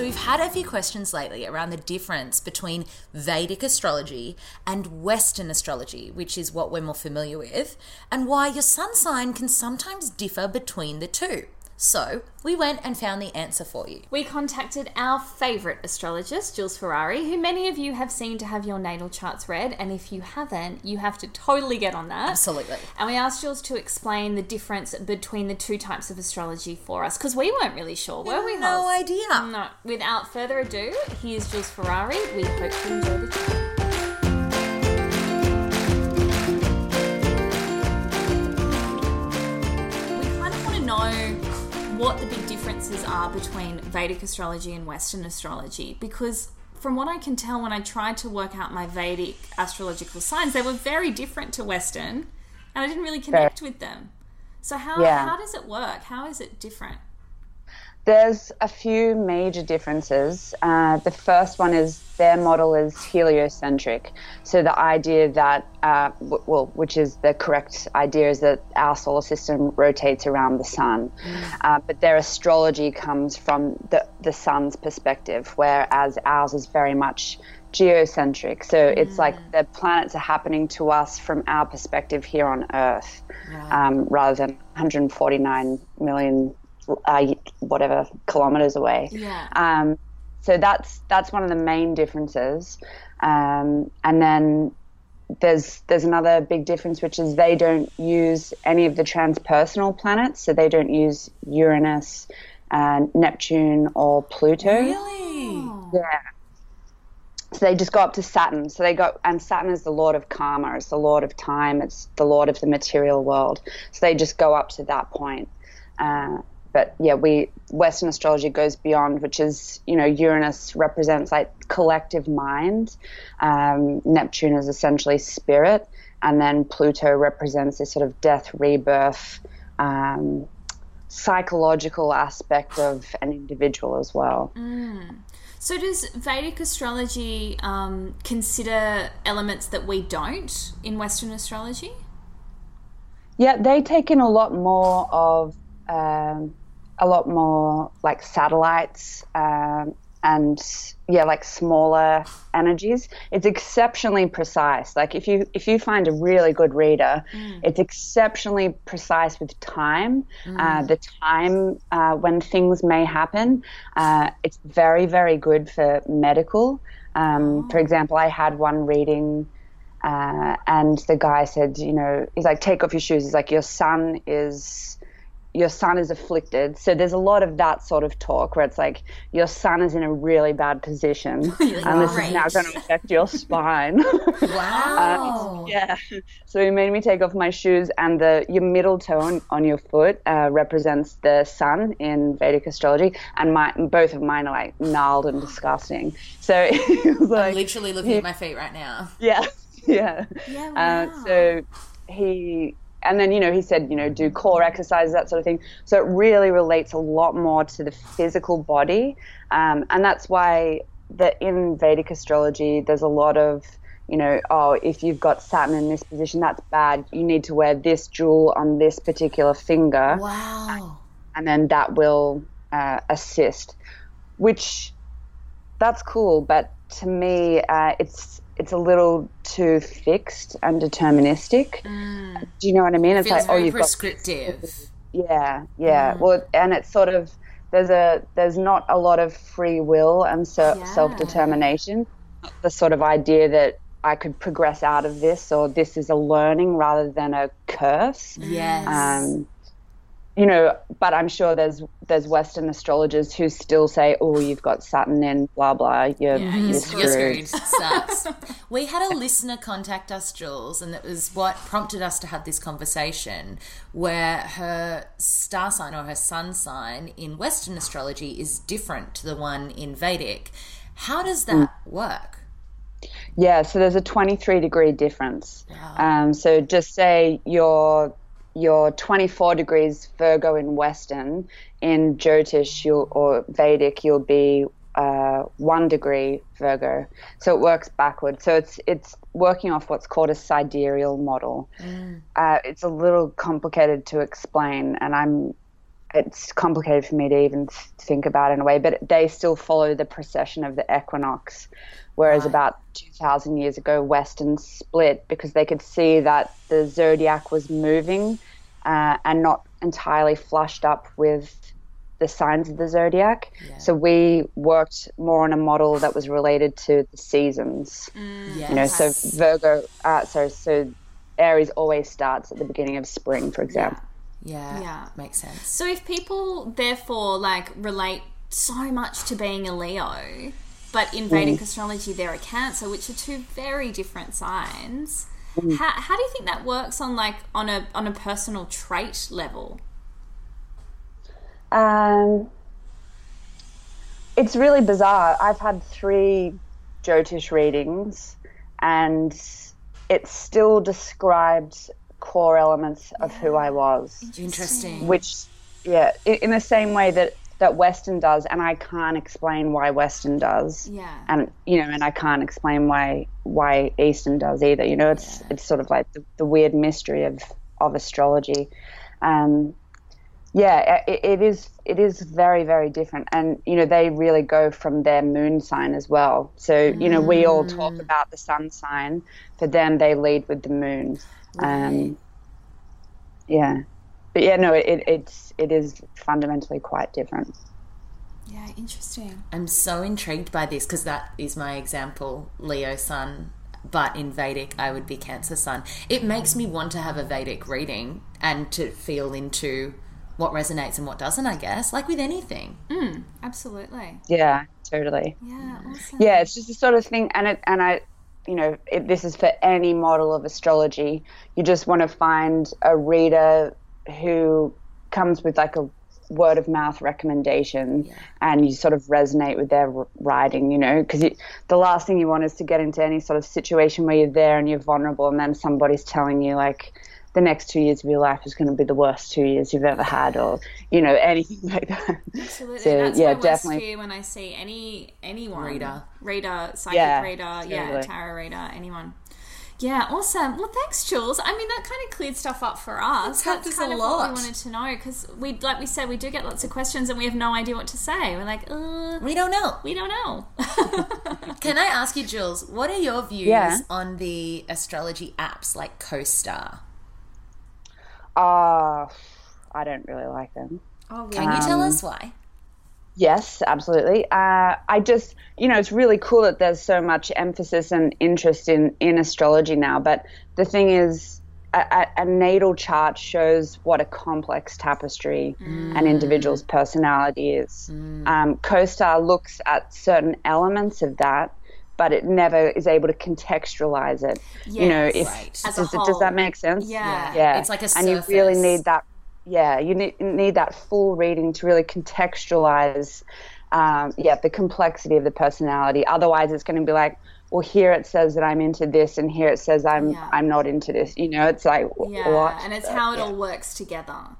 So, we've had a few questions lately around the difference between Vedic astrology and Western astrology, which is what we're more familiar with, and why your sun sign can sometimes differ between the two. So, we went and found the answer for you. We contacted our favourite astrologist, Jules Ferrari, who many of you have seen to have your natal charts read, and if you haven't, you have to totally get on that. Absolutely. And we asked Jules to explain the difference between the two types of astrology for us, because we weren't really sure, were we? No idea. No. Without further ado, here's Jules Ferrari. We hope you enjoy the chat. What the big differences are between Vedic astrology and Western astrology because from what I can tell when I tried to work out my Vedic astrological signs, they were very different to Western and I didn't really connect with them. So how Yeah. how does it work? How is it different? There's a few major differences. Uh, the first one is their model is heliocentric. So the idea that, uh, w- well, which is the correct idea, is that our solar system rotates around the sun. Uh, but their astrology comes from the, the sun's perspective, whereas ours is very much geocentric. So it's like the planets are happening to us from our perspective here on Earth, um, rather than 149 million uh, whatever kilometers away. Yeah. Um, so that's that's one of the main differences. Um, and then there's there's another big difference, which is they don't use any of the transpersonal planets. So they don't use Uranus, uh, Neptune, or Pluto. Really? Yeah. So they just go up to Saturn. So they go, and Saturn is the lord of karma. It's the lord of time. It's the lord of the material world. So they just go up to that point. Uh, but yeah, we Western astrology goes beyond, which is you know Uranus represents like collective mind. Um, Neptune is essentially spirit, and then Pluto represents this sort of death, rebirth. Um, psychological aspect of an individual as well. So does Vedic astrology um, consider elements that we don't in Western astrology? Yeah, they take in a lot more of um, a lot more like satellites um, and yeah, like smaller energies. It's exceptionally precise. Like if you if you find a really good reader, it's exceptionally precise with time. Uh, the time uh, when things may happen. Uh, it's very very good for medical. Um, For example, I had one reading. Uh, and the guy said, you know, he's like, take off your shoes. He's like, your sun is, your sun is afflicted. So there's a lot of that sort of talk where it's like, your sun is in a really bad position, and this is now going to affect your spine. Wow. yeah. So he made me take off my shoes, and the your middle toe on, on your foot uh, represents the sun in Vedic astrology, and my both of mine are like gnarled and disgusting. So he was I'm like, literally looking at my feet right now. yeah, yeah. Yeah, Uh, so he, and then you know he said you know do core exercises that sort of thing. So it really relates a lot more to the physical body, um, and that's why that in Vedic astrology there's a lot of you know oh if you've got Saturn in this position that's bad. You need to wear this jewel on this particular finger Wow. and then that will uh, assist, which that's cool. But to me, uh, it's it's a little too fixed and deterministic. Do you know what I mean? It's Feels like oh, you've got prescriptive. yeah, yeah. Well, and it's sort of there's a there's not a lot of free will and so, Yeah. self determination. The sort of idea that I could progress out of this, or this is a learning rather than a curse. Yes. Um, you know, but I'm sure there's there's Western astrologers who still say, "Oh, you've got Saturn in blah blah, you're, Yeah, you're you're screwed." screwed. Sucks. we had a listener contact us, Jules, and that was what prompted us to have this conversation where her star sign or her sun sign in Western astrology is different to the one in Vedic. How does that work? Yeah, so there's a 23 degree difference. Um, so just say you're you're 24 degrees Virgo in Western, in Jyotish you'll, or Vedic you'll be uh, one degree Virgo. So it works backwards. So it's it's working off what's called a sidereal model. Uh, it's a little complicated to explain, and I'm it's complicated for me to even think about in a way, but they still follow the precession of the equinox. Whereas about 2,000 years ago, Western split because they could see that the zodiac was moving uh, and not entirely flushed up with the signs of the zodiac. So we worked more on a model that was related to the seasons. Yes. You know, so Virgo, uh, so so Aries always starts at the beginning of spring, for example. yeah, Yeah. makes sense. So if people therefore like relate so much to being a Leo, but in Vedic astrology they're a Cancer, which are two very different signs. How, how do you think that works on like on a on a personal trait level? Um, it's really bizarre. I've had three Jyotish readings, and it still described core elements of who I was, Interesting. which, yeah, in the same way that that Western does, and I can't explain why Western does. Yeah. and you know, and I can't explain why why Eastern does either. You know, it's it's sort of like the, the weird mystery of of astrology. Um, yeah, it, it is it is very very different, and you know they really go from their moon sign as well. So you know we all talk about the sun sign, for them they lead with the moon. Um, yeah, but yeah, no, it, it's it is fundamentally quite different. Yeah, interesting. I'm so intrigued by this because that is my example, Leo sun. But in Vedic, I would be Cancer sun. It makes me want to have a Vedic reading and to feel into what resonates and what doesn't, I guess, like with anything. Mm, absolutely. Yeah, totally. Yeah, awesome. yeah it's just the sort of thing and it and i you know it, this is for any model of astrology you just want to find a reader who comes with like a word of mouth recommendation and you sort of resonate with their writing you know because the last thing you want is to get into any sort of situation where you're there and you're vulnerable and then somebody's telling you like the next two years of your life is going to be the worst two years you've ever had or you know anything like that Absolutely. So, That's yeah, my worst definitely. fear when I see any anyone Reader. reader, psychic Yeah, reader, yeah, tarot reader, anyone. Yeah, awesome. Well, thanks, Jules. I mean, that kind of cleared stuff up for us. helped That's us a kind of lot. what we wanted to know because we, like we said, we do get lots of questions and we have no idea what to say. We're like, uh, We don't know. we don't know. Can I ask you, Jules, what are your views Yeah. on the astrology apps like CoStar? Ah, i don't really like them oh, really? Can you tell us why? Yes, absolutely. Uh, I just, you know, it's really cool that there's so much emphasis and interest in, in astrology now. But the thing is, a, a, a natal chart shows what a complex tapestry an individual's personality is. Um, CoStar looks at certain elements of that, but it never is able to contextualize it. you know, if Right. As a does, does that make sense? Yeah. yeah. It's like a and you really need that. Yeah, you need, need that full reading to really contextualize, um, yeah, the complexity of the personality. Otherwise, it's going to be like, well, here it says that I'm into this, and here it says I'm Yeah. I'm not into this. You know, it's like Yeah, what? and it's how it all works together.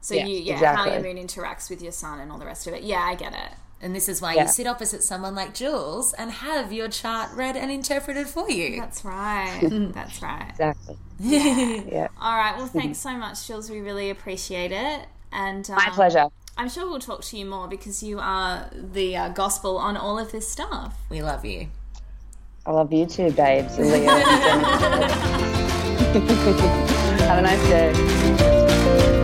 So Yeah, you, yeah, how your moon interacts with your sun and all the rest of it. Yeah, I get it. And this is why Yeah. you sit opposite someone like Jules and have your chart read and interpreted for you. That's right. That's right. exactly. yeah, yeah. All right. Well, thanks so much, Jules. We really appreciate it. And um, my pleasure. I'm sure we'll talk to you more because you are the uh, gospel on all of this stuff. We love you. I love you too, babes. Leo. Have a nice day.